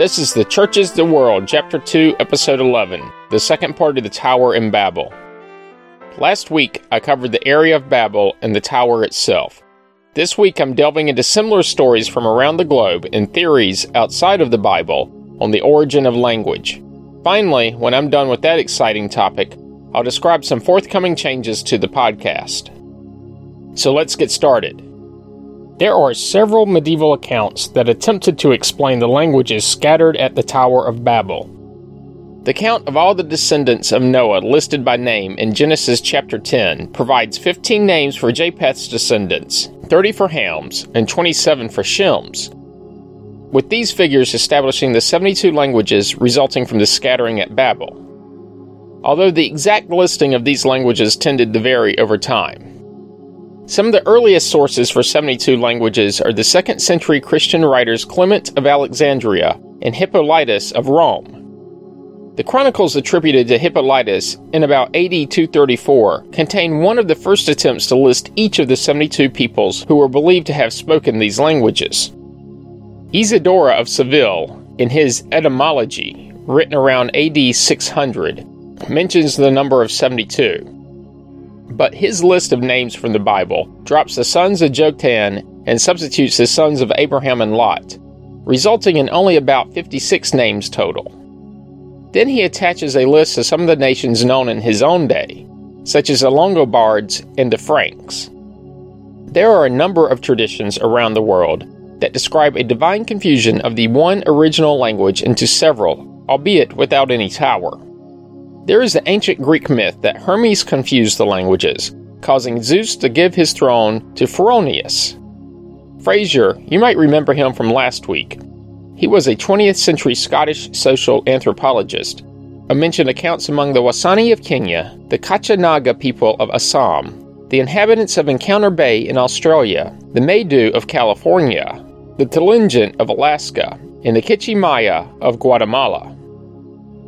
This is The Church is the World, Chapter 2, Episode 11, the second part of the Tower in Babel. Last week, I covered the area of Babel and the tower itself. This week, I'm delving into similar stories from around the globe and theories outside of the Bible on the origin of language. Finally, when I'm done with that exciting topic, I'll describe some forthcoming changes to the podcast. So let's get started. There are several medieval accounts that attempted to explain the languages scattered at the Tower of Babel. The count of all the descendants of Noah listed by name in Genesis chapter 10 provides 15 names for Japheth's descendants, 30 for Ham's, and 27 for Shem's, with these figures establishing the 72 languages resulting from the scattering at Babel. Although the exact listing of these languages tended to vary over time. Some of the earliest sources for 72 languages are the 2nd century Christian writers Clement of Alexandria and Hippolytus of Rome. The chronicles attributed to Hippolytus in about AD 234 contain one of the first attempts to list each of the 72 peoples who were believed to have spoken these languages. Isidore of Seville, in his Etymology, written around AD 600, mentions the number of 72 but his list of names from the Bible drops the sons of Joktan and substitutes the sons of Abraham and Lot, resulting in only about 56 names total. Then he attaches a list of some of the nations known in his own day, such as the Longobards and the Franks. There are a number of traditions around the world that describe a divine confusion of the one original language into several, albeit without any tower. There is the ancient Greek myth that Hermes confused the languages, causing Zeus to give his throne to Phoroneus. Frazer, you might remember him from last week. He was a 20th century Scottish social anthropologist. I mentioned accounts among the Wasani of Kenya, the Kacha Naga people of Assam, the inhabitants of Encounter Bay in Australia, the Maidu of California, the Tlingit of Alaska, and the K'iche' Maya of Guatemala.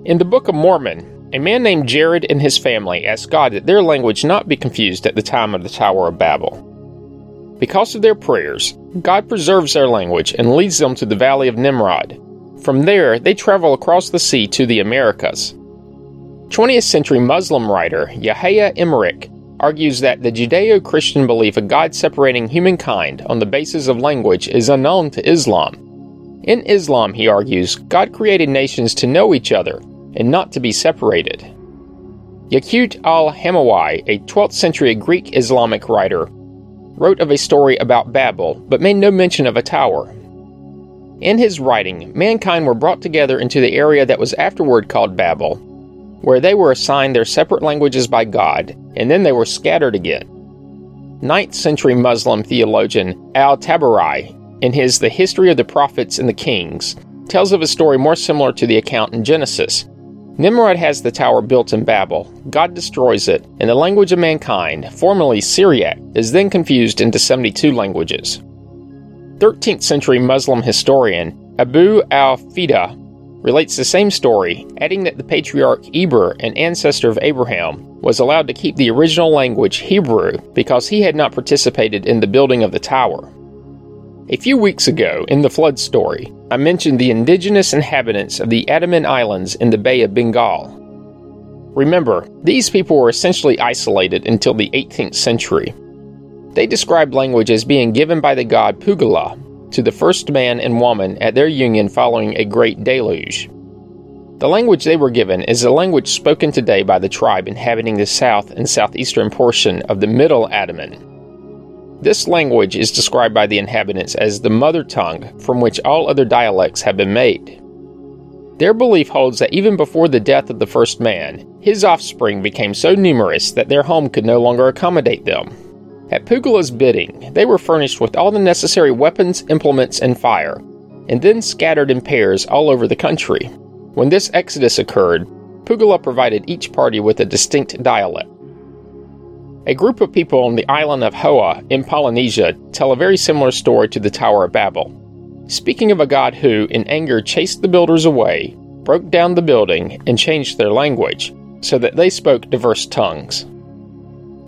In the Book of Mormon, a man named Jared and his family asked God that their language not be confused at the time of the Tower of Babel. Because of their prayers, God preserves their language and leads them to the valley of Nimrod. From there, they travel across the sea to the Americas. 20th century Muslim writer Yahya Emerick argues that the Judeo Christian belief of God separating humankind on the basis of language is unknown to Islam. In Islam, he argues, God created nations to know each other and not to be separated. Yaqut al Hamawi, a 12th century Greek Islamic writer, wrote of a story about Babel, but made no mention of a tower. In his writing, mankind were brought together into the area that was afterward called Babel, where they were assigned their separate languages by God, and then they were scattered again. 9th century Muslim theologian Al Tabari, in his The History of the Prophets and the Kings, tells of a story more similar to the account in Genesis, Nimrod has the tower built in Babel. God destroys it, and the language of mankind, formerly Syriac, is then confused into 72 languages. 13th century Muslim historian Abu al Fida relates the same story, adding that the patriarch Eber, an ancestor of Abraham, was allowed to keep the original language Hebrew because he had not participated in the building of the tower. A few weeks ago, in the flood story, I mentioned the indigenous inhabitants of the Andaman Islands in the Bay of Bengal. Remember, these people were essentially isolated until the 18th century. They described language as being given by the god Pugala to the first man and woman at their union following a great deluge. The language they were given is the language spoken today by the tribe inhabiting the south and southeastern portion of the Middle Andaman. This language is described by the inhabitants as the mother tongue from which all other dialects have been made. Their belief holds that even before the death of the first man, his offspring became so numerous that their home could no longer accommodate them. At Pugala's bidding, they were furnished with all the necessary weapons, implements, and fire, and then scattered in pairs all over the country. When this exodus occurred, Pugala provided each party with a distinct dialect. A group of people on the island of Hoa in Polynesia tell a very similar story to the Tower of Babel. Speaking of a god who, in anger, chased the builders away, broke down the building, and changed their language, so that they spoke diverse tongues.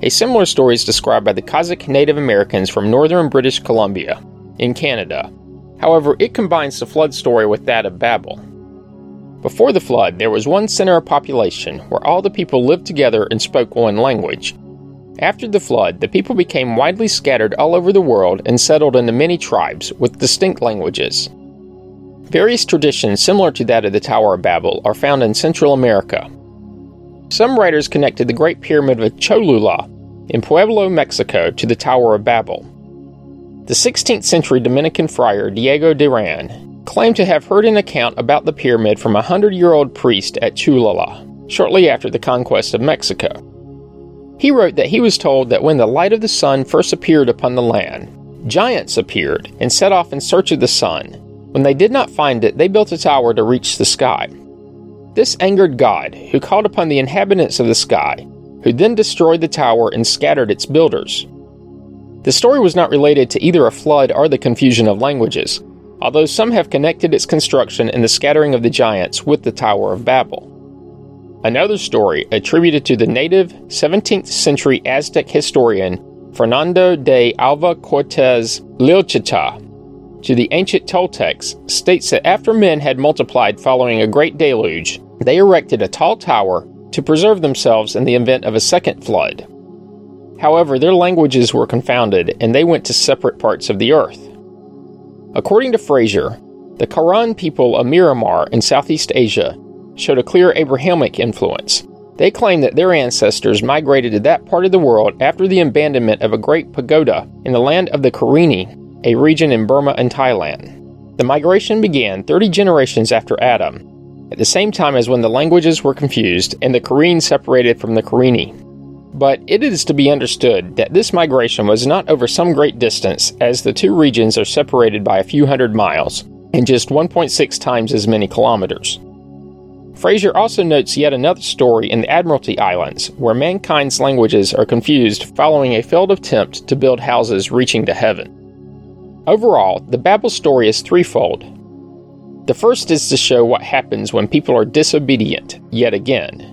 A similar story is described by the Kaska Native Americans from northern British Columbia, in Canada. However, it combines the flood story with that of Babel. Before the flood, there was one center of population where all the people lived together and spoke one language. After the flood, the people became widely scattered all over the world and settled into many tribes with distinct languages. Various traditions similar to that of the Tower of Babel are found in Central America. Some writers connected the Great Pyramid of Cholula in Puebla, Mexico to the Tower of Babel. The 16th century Dominican friar Diego Duran claimed to have heard an account about the pyramid from a hundred year old priest at Cholula, shortly after the conquest of Mexico. He wrote that he was told that when the light of the sun first appeared upon the land, giants appeared and set off in search of the sun. When they did not find it, they built a tower to reach the sky. This angered God, who called upon the inhabitants of the sky, who then destroyed the tower and scattered its builders. The story was not related to either a flood or the confusion of languages, although some have connected its construction and the scattering of the giants with the Tower of Babel. Another story, attributed to the native 17th century Aztec historian Fernando de Alva Cortez Lilchita, to the ancient Toltecs, states that after men had multiplied following a great deluge, they erected a tall tower to preserve themselves in the event of a second flood. However, their languages were confounded and they went to separate parts of the earth. According to Frazer, the Karen people of Myanmar in Southeast Asia showed a clear Abrahamic influence. They claim that their ancestors migrated to that part of the world after the abandonment of a great pagoda in the land of the Karenni, a region in Burma and Thailand. The migration began 30 generations after Adam, at the same time as when the languages were confused and the Karen separated from the Karenni. But it is to be understood that this migration was not over some great distance, as the two regions are separated by a few hundred miles and just 1.6 times as many kilometers. Frazer also notes yet another story in the Admiralty Islands, where mankind's languages are confused following a failed attempt to build houses reaching to heaven. Overall, the Babel story is threefold. The first is to show what happens when people are disobedient, yet again.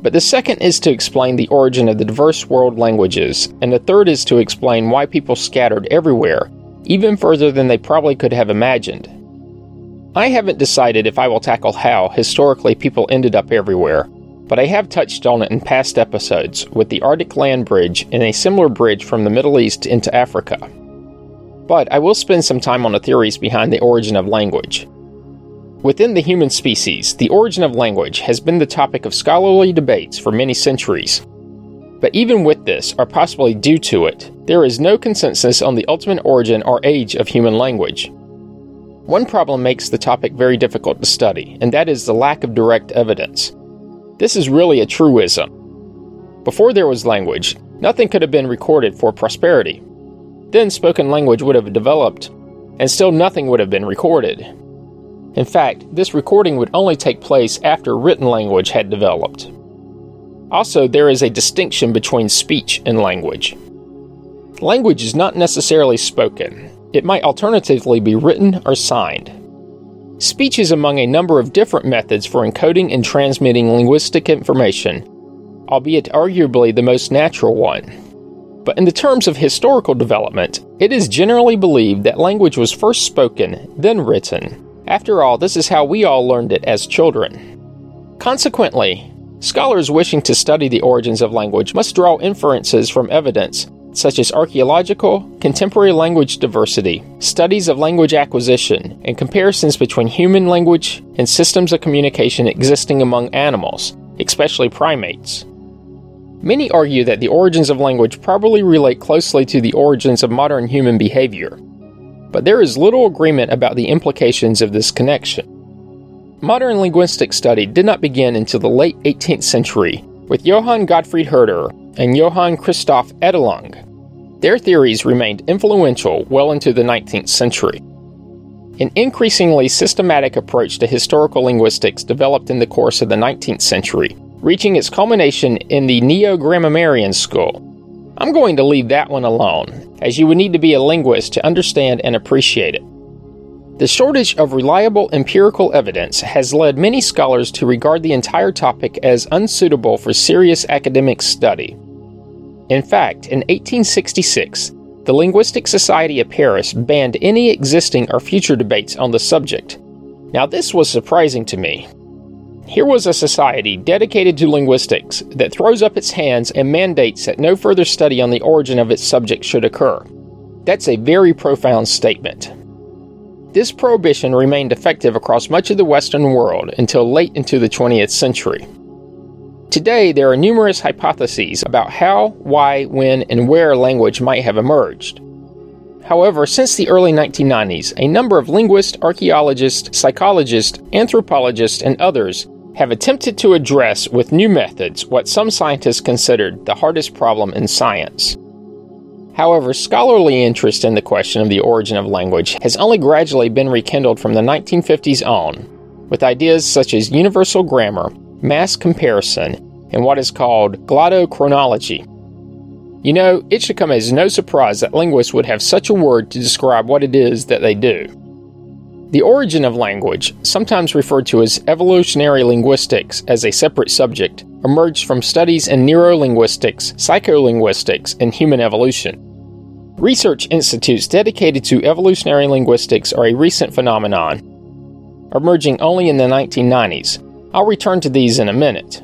But the second is to explain the origin of the diverse world languages, and the third is to explain why people scattered everywhere, even further than they probably could have imagined. I haven't decided if I will tackle how, historically, people ended up everywhere, but I have touched on it in past episodes with the Arctic Land Bridge and a similar bridge from the Middle East into Africa. But I will spend some time on the theories behind the origin of language. Within the human species, the origin of language has been the topic of scholarly debates for many centuries. But even with this, or possibly due to it, there is no consensus on the ultimate origin or age of human language. One problem makes the topic very difficult to study, and that is the lack of direct evidence. This is really a truism. Before there was language, nothing could have been recorded for prosperity. Then spoken language would have developed, and still nothing would have been recorded. In fact, this recording would only take place after written language had developed. Also, there is a distinction between speech and language. Language is not necessarily spoken, it might alternatively be written or signed. Speech is among a number of different methods for encoding and transmitting linguistic information, albeit arguably the most natural one. But in the terms of historical development, it is generally believed that language was first spoken, then written. After all, this is how we all learned it as children. Consequently, scholars wishing to study the origins of language must draw inferences from evidence such as archaeological, contemporary language diversity, studies of language acquisition, and comparisons between human language and systems of communication existing among animals, especially primates. Many argue that the origins of language probably relate closely to the origins of modern human behavior, but there is little agreement about the implications of this connection. Modern linguistic study did not begin until the late 18th century with Johann Gottfried Herder and Johann Christoph Adelung their theories remained influential well into the 19th century. An increasingly systematic approach to historical linguistics developed in the course of the 19th century, reaching its culmination in the Neo Grammarian school. I'm going to leave that one alone, as you would need to be a linguist to understand and appreciate it. The shortage of reliable empirical evidence has led many scholars to regard the entire topic as unsuitable for serious academic study. In fact, in 1866, the Linguistic Society of Paris banned any existing or future debates on the subject. Now, this was surprising to me. Here was a society dedicated to linguistics that throws up its hands and mandates that no further study on the origin of its subject should occur. That's a very profound statement. This prohibition remained effective across much of the Western world until late into the 20th century. Today, there are numerous hypotheses about how, why, when, and where language might have emerged. However, since the early 1990s, a number of linguists, archaeologists, psychologists, anthropologists, and others have attempted to address with new methods what some scientists considered the hardest problem in science. However, scholarly interest in the question of the origin of language has only gradually been rekindled from the 1950s on, with ideas such as universal grammar, mass comparison, and what is called glottochronology. You know, it should come as no surprise that linguists would have such a word to describe what it is that they do. The origin of language, sometimes referred to as evolutionary linguistics as a separate subject, emerged from studies in neurolinguistics, psycholinguistics, and human evolution. Research institutes dedicated to evolutionary linguistics are a recent phenomenon, emerging only in the 1990s, I'll return to these in a minute.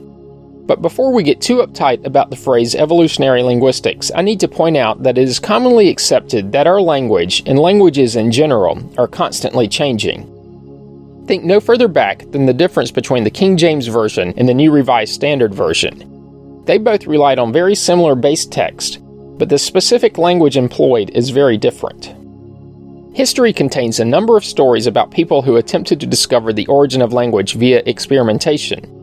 But before we get too uptight about the phrase evolutionary linguistics, I need to point out that it is commonly accepted that our language, and languages in general, are constantly changing. Think no further back than the difference between the King James Version and the New Revised Standard Version. They both relied on very similar base text, but the specific language employed is very different. History contains a number of stories about people who attempted to discover the origin of language via experimentation.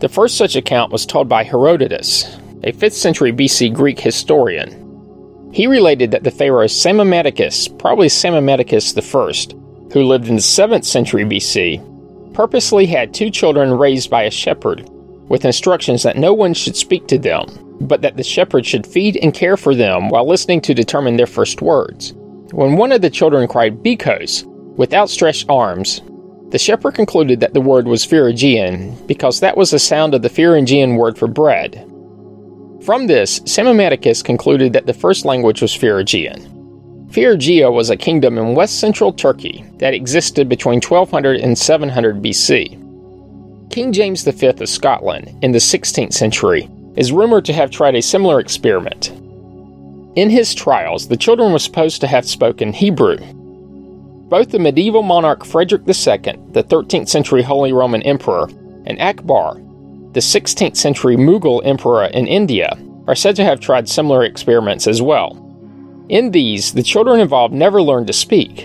The first such account was told by Herodotus, a 5th century BC Greek historian. He related that the pharaoh Psammetichus, probably Psammetichus I, who lived in the 7th century BC, purposely had two children raised by a shepherd, with instructions that no one should speak to them, but that the shepherd should feed and care for them while listening to determine their first words. When one of the children cried bekos with outstretched arms, the shepherd concluded that the word was Phrygian because that was the sound of the Phrygian word for bread. From this, Psammetichus concluded that the first language was Phrygian. Phrygia was a kingdom in west central Turkey that existed between 1200 and 700 BC. King James V of Scotland, in the 16th century, is rumored to have tried a similar experiment. In his trials, the children were supposed to have spoken Hebrew. Both the medieval monarch Frederick II, the 13th century Holy Roman Emperor, and Akbar, the 16th century Mughal Emperor in India, are said to have tried similar experiments as well. In these, the children involved never learned to speak.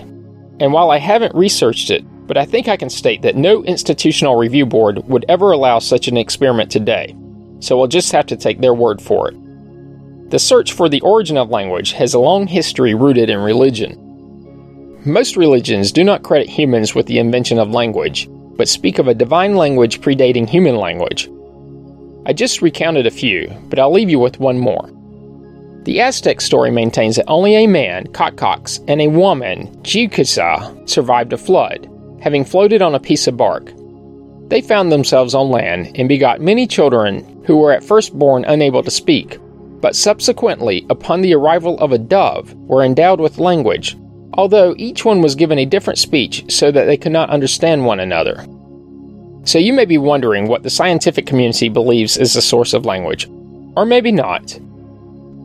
And while I haven't researched it, but I think I can state that no institutional review board would ever allow such an experiment today, so we'll just have to take their word for it. The search for the origin of language has a long history rooted in religion. Most religions do not credit humans with the invention of language, but speak of a divine language predating human language. I just recounted a few, but I'll leave you with one more. The Aztec story maintains that only a man, Coxcox, and a woman, Jikusa, survived a flood, having floated on a piece of bark. They found themselves on land and begot many children who were at first born unable to speak, but subsequently, upon the arrival of a dove, were endowed with language, although each one was given a different speech so that they could not understand one another. So you may be wondering what the scientific community believes is the source of language, or maybe not.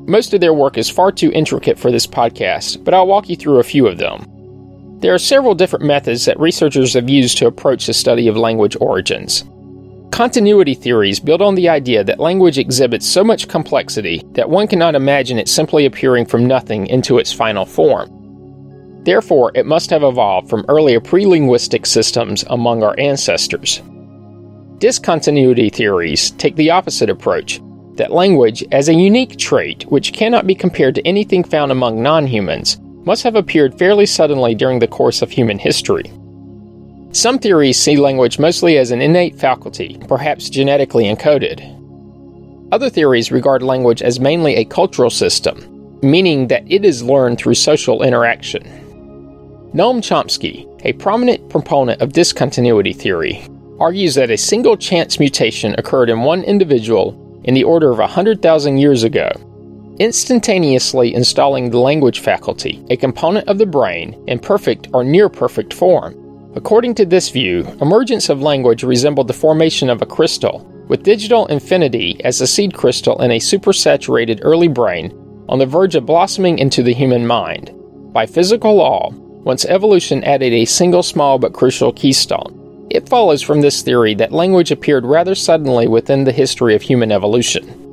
Most of their work is far too intricate for this podcast, but I'll walk you through a few of them. There are several different methods that researchers have used to approach the study of language origins. Continuity theories build on the idea that language exhibits so much complexity that one cannot imagine it simply appearing from nothing into its final form. Therefore, it must have evolved from earlier pre linguistic systems among our ancestors. Discontinuity theories take the opposite approach that language, as a unique trait which cannot be compared to anything found among non humans, must have appeared fairly suddenly during the course of human history. Some theories see language mostly as an innate faculty, perhaps genetically encoded. Other theories regard language as mainly a cultural system, meaning that it is learned through social interaction. Noam Chomsky, a prominent proponent of discontinuity theory, argues that a single chance mutation occurred in one individual in the order of 100,000 years ago, instantaneously installing the language faculty, a component of the brain, in perfect or near perfect form. According to this view, emergence of language resembled the formation of a crystal, with digital infinity as a seed crystal in a supersaturated early brain on the verge of blossoming into the human mind. By physical law, once evolution added a single small but crucial keystone, it follows from this theory that language appeared rather suddenly within the history of human evolution.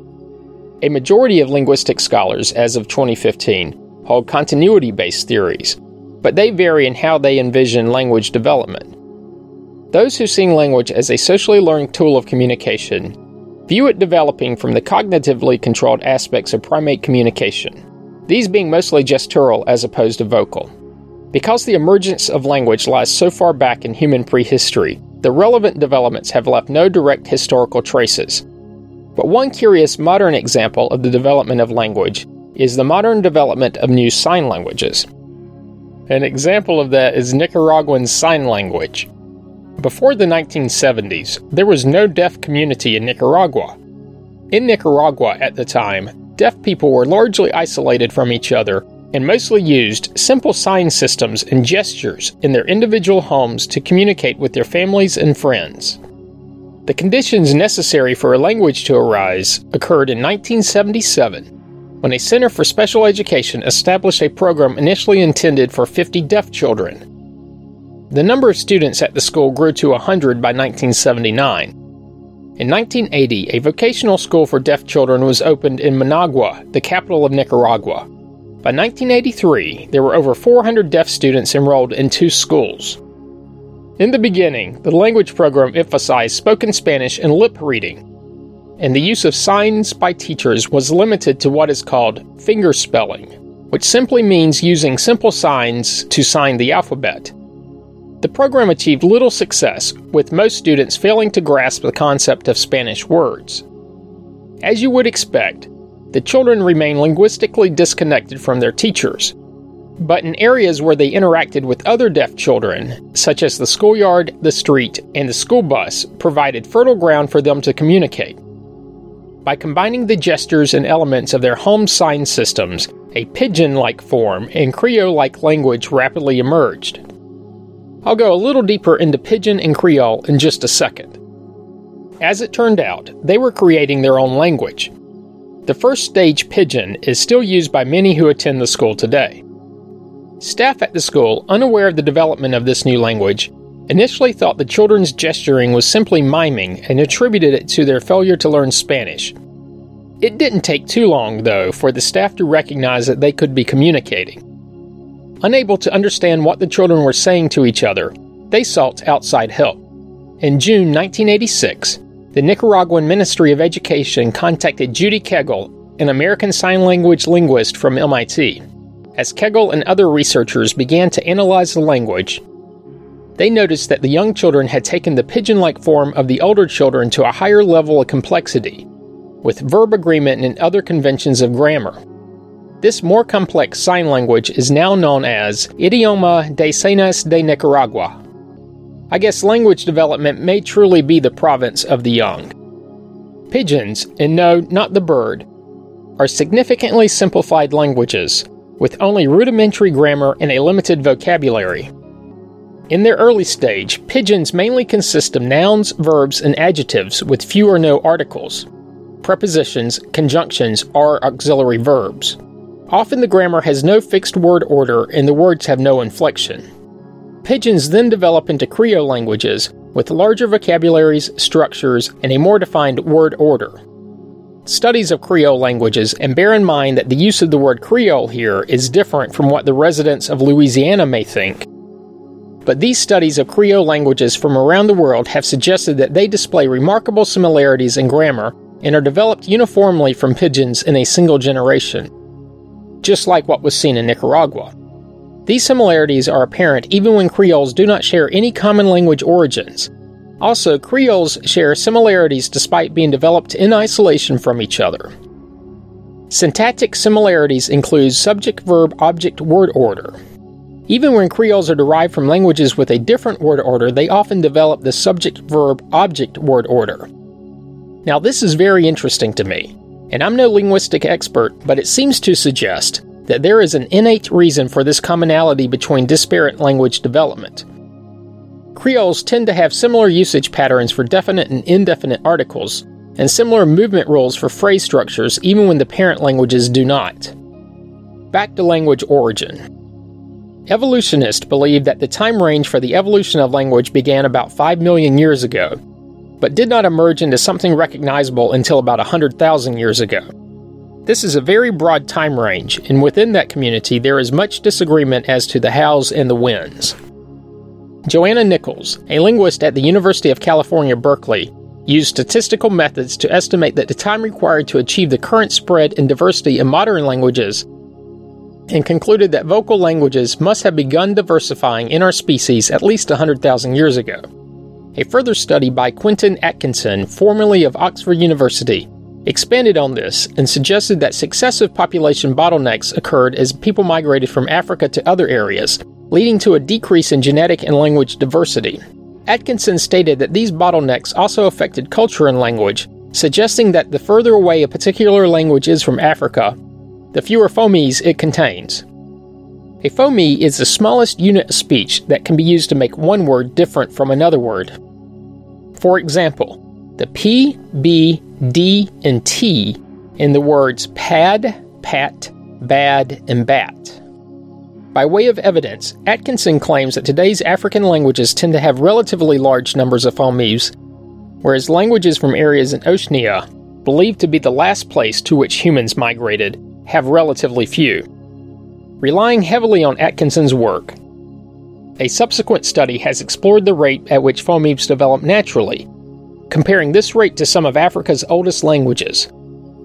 A majority of linguistic scholars, as of 2015, hold continuity based theories, but they vary in how they envision language development. Those who see language as a socially learned tool of communication view it developing from the cognitively controlled aspects of primate communication, these being mostly gestural as opposed to vocal. Because the emergence of language lies so far back in human prehistory, the relevant developments have left no direct historical traces. But one curious modern example of the development of language is the modern development of new sign languages. An example of that is Nicaraguan Sign Language. Before the 1970s, there was no deaf community in Nicaragua. In Nicaragua at the time, deaf people were largely isolated from each other and mostly used simple sign systems and gestures in their individual homes to communicate with their families and friends. The conditions necessary for a language to arise occurred in 1977 when a Center for Special Education established a program initially intended for 50 deaf children. The number of students at the school grew to 100 by 1979. In 1980, a vocational school for deaf children was opened in Managua, the capital of Nicaragua. By 1983, there were over 400 deaf students enrolled in two schools. In the beginning, the language program emphasized spoken Spanish and lip reading, and the use of signs by teachers was limited to what is called finger spelling, which simply means using simple signs to sign the alphabet. The program achieved little success, with most students failing to grasp the concept of Spanish words. As you would expect, the children remain linguistically disconnected from their teachers. But in areas where they interacted with other deaf children, such as the schoolyard, the street, and the school bus, provided fertile ground for them to communicate. By combining the gestures and elements of their home sign systems, a pidgin like form and Creole like language rapidly emerged. I'll go a little deeper into pidgin and Creole in just a second. As it turned out, they were creating their own language, the first stage pidgin is still used by many who attend the school today. Staff at the school, unaware of the development of this new language, initially thought the children's gesturing was simply miming and attributed it to their failure to learn Spanish. It didn't take too long, though, for the staff to recognize that they could be communicating. Unable to understand what the children were saying to each other, they sought outside help. In June 1986, the Nicaraguan Ministry of Education contacted Judy Kegl, an American Sign Language linguist from MIT. As Kegl and other researchers began to analyze the language, they noticed that the young children had taken the pidgin like form of the older children to a higher level of complexity, with verb agreement and other conventions of grammar. This more complex sign language is now known as Idioma de Señas de Nicaragua, I guess language development may truly be the province of the young. Pidgins, and no, not the bird, are significantly simplified languages with only rudimentary grammar and a limited vocabulary. In their early stage, pidgins mainly consist of nouns, verbs, and adjectives with few or no articles, prepositions, conjunctions, or auxiliary verbs. Often the grammar has no fixed word order and the words have no inflection. Pidgins then develop into Creole languages with larger vocabularies, structures, and a more defined word order. Studies of Creole languages, and bear in mind that the use of the word Creole here is different from what the residents of Louisiana may think. But these studies of Creole languages from around the world have suggested that they display remarkable similarities in grammar and are developed uniformly from pidgins in a single generation, just like what was seen in Nicaragua. These similarities are apparent even when Creoles do not share any common language origins. Also, Creoles share similarities despite being developed in isolation from each other. Syntactic similarities include subject verb object word order. Even when Creoles are derived from languages with a different word order, they often develop the subject verb object word order. Now, this is very interesting to me. And I'm no linguistic expert, but it seems to suggest that there is an innate reason for this commonality between disparate language development. Creoles tend to have similar usage patterns for definite and indefinite articles, and similar movement rules for phrase structures even when the parent languages do not. Back to language origin. Evolutionists believe that the time range for the evolution of language began about 5 million years ago, but did not emerge into something recognizable until about 100,000 years ago. This is a very broad time range, and within that community there is much disagreement as to the hows and the whens. Johanna Nichols, a linguist at the University of California, Berkeley, used statistical methods to estimate that the time required to achieve the current spread and diversity in modern languages and concluded that vocal languages must have begun diversifying in our species at least 100,000 years ago. A further study by Quentin Atkinson, formerly of Oxford University, expanded on this and suggested that successive population bottlenecks occurred as people migrated from Africa to other areas, leading to a decrease in genetic and language diversity. Atkinson stated that these bottlenecks also affected culture and language, suggesting that the further away a particular language is from Africa, the fewer phonemes it contains. A phoneme is the smallest unit of speech that can be used to make one word different from another word. For example, the P, B, D, and T in the words pad, pat, bad, and bat. By way of evidence, Atkinson claims that today's African languages tend to have relatively large numbers of phonemes, whereas languages from areas in Oceania, believed to be the last place to which humans migrated, have relatively few. Relying heavily on Atkinson's work, a subsequent study has explored the rate at which phonemes develop naturally, comparing this rate to some of Africa's oldest languages.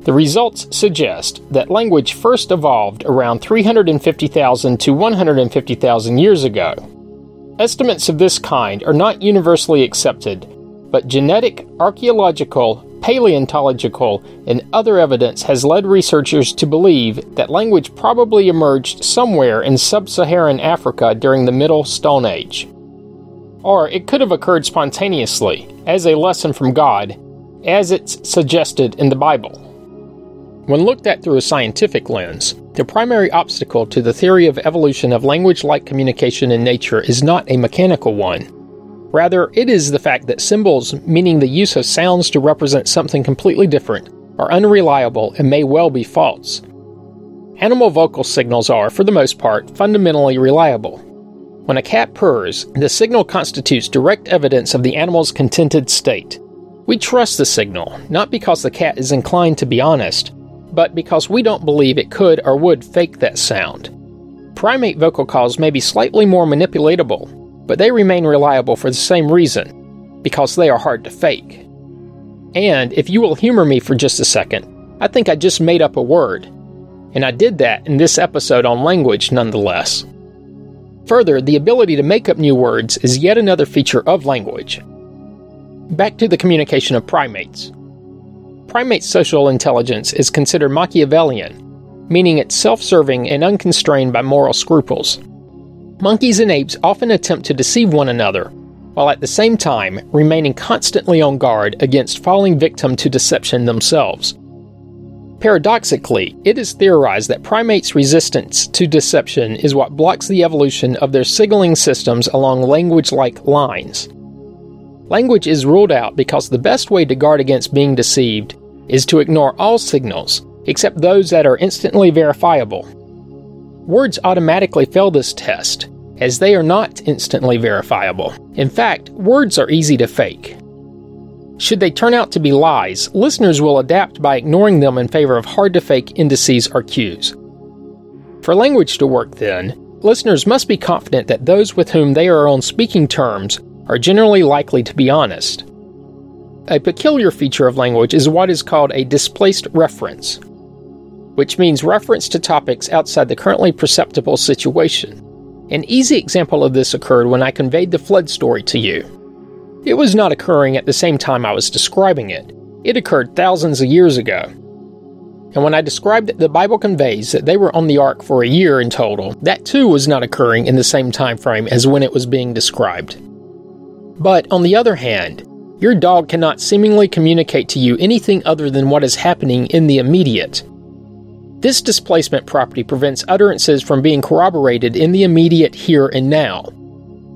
The results suggest that language first evolved around 350,000 to 150,000 years ago. Estimates of this kind are not universally accepted, but genetic, archaeological, paleontological, and other evidence has led researchers to believe that language probably emerged somewhere in sub Saharan Africa during the Middle Stone Age. Or it could have occurred spontaneously, as a lesson from God, as it's suggested in the Bible. When looked at through a scientific lens, the primary obstacle to the theory of evolution of language like communication in nature is not a mechanical one Rather, it is the fact that symbols, meaning the use of sounds to represent something completely different, are unreliable and may well be false. Animal vocal signals are, for the most part, fundamentally reliable. When a cat purrs, the signal constitutes direct evidence of the animal's contented state. We trust the signal, not because the cat is inclined to be honest, but because we don't believe it could or would fake that sound. Primate vocal calls may be slightly more manipulatable, but they remain reliable for the same reason because they are hard to fake. And if you will humor me for just a second, I think I just made up a word. And I did that in this episode on language nonetheless. Further, the ability to make up new words is yet another feature of language. Back to the communication of primates. Primate social intelligence is considered Machiavellian, meaning it's self serving and unconstrained by moral scruples. Monkeys and apes often attempt to deceive one another, while at the same time remaining constantly on guard against falling victim to deception themselves. Paradoxically, it is theorized that primates' resistance to deception is what blocks the evolution of their signaling systems along language like lines. Language is ruled out because the best way to guard against being deceived is to ignore all signals, except those that are instantly verifiable. Words automatically fail this test, as they are not instantly verifiable. In fact, words are easy to fake. Should they turn out to be lies, listeners will adapt by ignoring them in favor of hard to fake indices or cues. For language to work, then, listeners must be confident that those with whom they are on speaking terms are generally likely to be honest. A peculiar feature of language is what is called a displaced reference which means reference to topics outside the currently perceptible situation. An easy example of this occurred when I conveyed the flood story to you. It was not occurring at the same time I was describing it, it occurred thousands of years ago. And when I described that the Bible conveys that they were on the ark for a year in total, that too was not occurring in the same time frame as when it was being described. But on the other hand, Your dog cannot seemingly communicate to you anything other than what is happening in the immediate. This displacement property prevents utterances from being corroborated in the immediate here and now.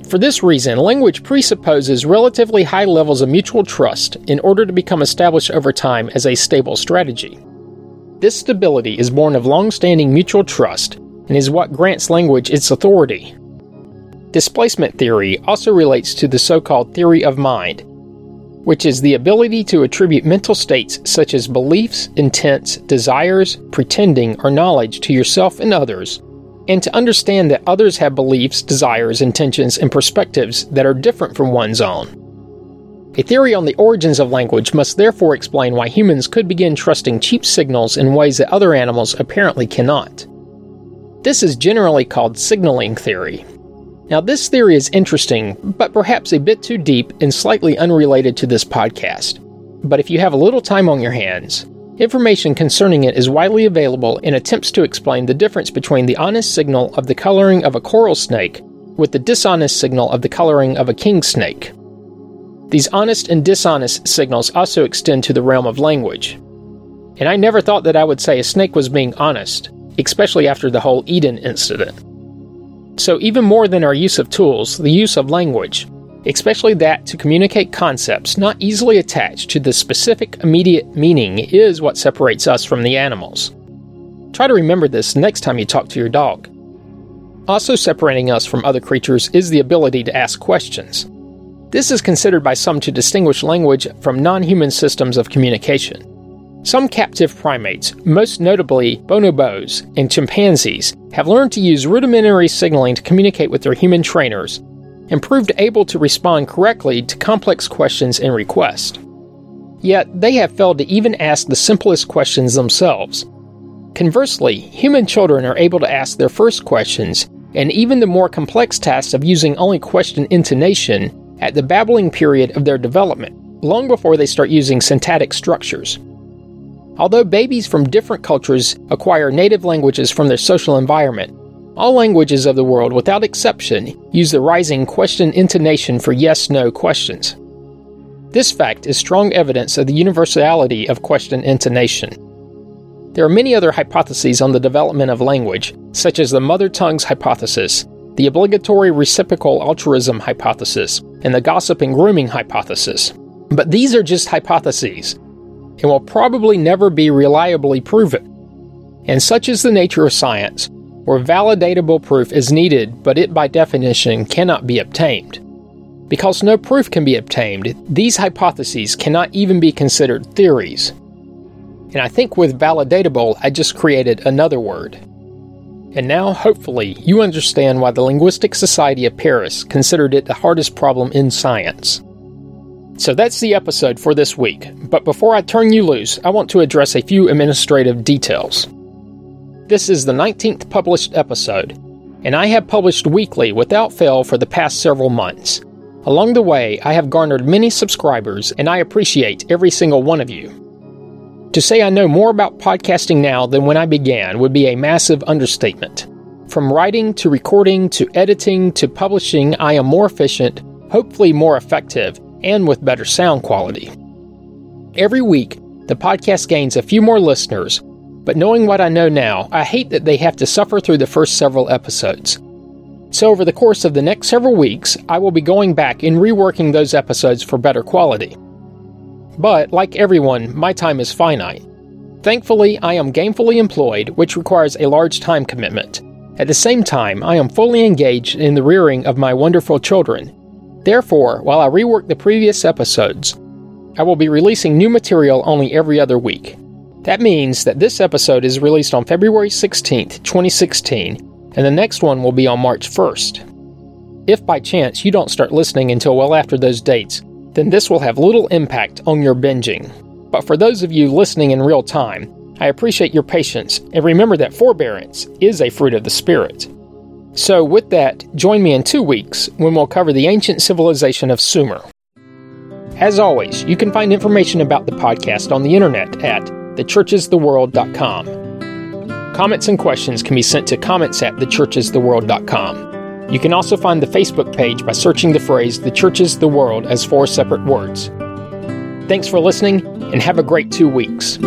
For this reason, language presupposes relatively high levels of mutual trust in order to become established over time as a stable strategy. This stability is born of long standing mutual trust and is what grants language its authority. Displacement theory also relates to the so called theory of mind, which is the ability to attribute mental states such as beliefs, intents, desires, pretending, or knowledge to yourself and others and to understand that others have beliefs, desires, intentions, and perspectives that are different from one's own. A theory on the origins of language must therefore explain why humans could begin trusting cheap signals in ways that other animals apparently cannot. This is generally called signaling theory. Now, this theory is interesting, but perhaps a bit too deep and slightly unrelated to this podcast. But if you have a little time on your hands, Information concerning it is widely available in attempts to explain the difference between the honest signal of the coloring of a coral snake with the dishonest signal of the coloring of a king snake. These honest and dishonest signals also extend to the realm of language. And I never thought that I would say a snake was being honest, especially after the whole Eden incident. So, even more than our use of tools, the use of language, especially that to communicate concepts not easily attached to the specific immediate meaning, is what separates us from the animals. Try to remember this next time you talk to your dog. Also, separating us from other creatures is the ability to ask questions. This is considered by some to distinguish language from non human systems of communication. Some captive primates, most notably bonobos and chimpanzees, have learned to use rudimentary signaling to communicate with their human trainers and proved able to respond correctly to complex questions and requests. Yet, they have failed to even ask the simplest questions themselves. Conversely, human children are able to ask their first questions and even the more complex tasks of using only question intonation at the babbling period of their development, long before they start using syntactic structures. Although babies from different cultures acquire native languages from their social environment, all languages of the world, without exception, use the rising question intonation for yes no questions. This fact is strong evidence of the universality of question intonation. There are many other hypotheses on the development of language, such as the mother tongue's hypothesis, the obligatory reciprocal altruism hypothesis, and the gossip and grooming hypothesis. But these are just hypotheses, and will probably never be reliably proven. And such is the nature of science, where validatable proof is needed, but it by definition cannot be obtained. Because no proof can be obtained, these hypotheses cannot even be considered theories. And I think with validatable, I just created another word. And now, hopefully, you understand why the Linguistic Society of Paris considered it the hardest problem in science. So that's the episode for this week, but before I turn you loose, I want to address a few administrative details. This is the 19th published episode, and I have published weekly without fail for the past several months. Along the way, I have garnered many subscribers, and I appreciate every single one of you. To say I know more about podcasting now than when I began would be a massive understatement. From writing to recording to editing to publishing, I am more efficient, hopefully more effective, and with better sound quality. Every week, the podcast gains a few more listeners, but knowing what I know now, I hate that they have to suffer through the first several episodes. So, over the course of the next several weeks, I will be going back and reworking those episodes for better quality. But, like everyone, my time is finite. Thankfully, I am gainfully employed, which requires a large time commitment. At the same time, I am fully engaged in the rearing of my wonderful children. Therefore, while I rework the previous episodes, I will be releasing new material only every other week. That means that this episode is released on February 16th, 2016, and the next one will be on March 1st. If by chance you don't start listening until well after those dates, then this will have little impact on your binging. But for those of you listening in real time, I appreciate your patience and remember that forbearance is a fruit of the Spirit. So, with that, join me in two weeks when we'll cover the ancient civilization of Sumer. As always, you can find information about the podcast on the internet at thechurchestheworld.com. Comments and questions can be sent to comments at thechurchestheworld.com. You can also find the Facebook page by searching the phrase The Church is the World as four separate words. Thanks for listening, and have a great two weeks.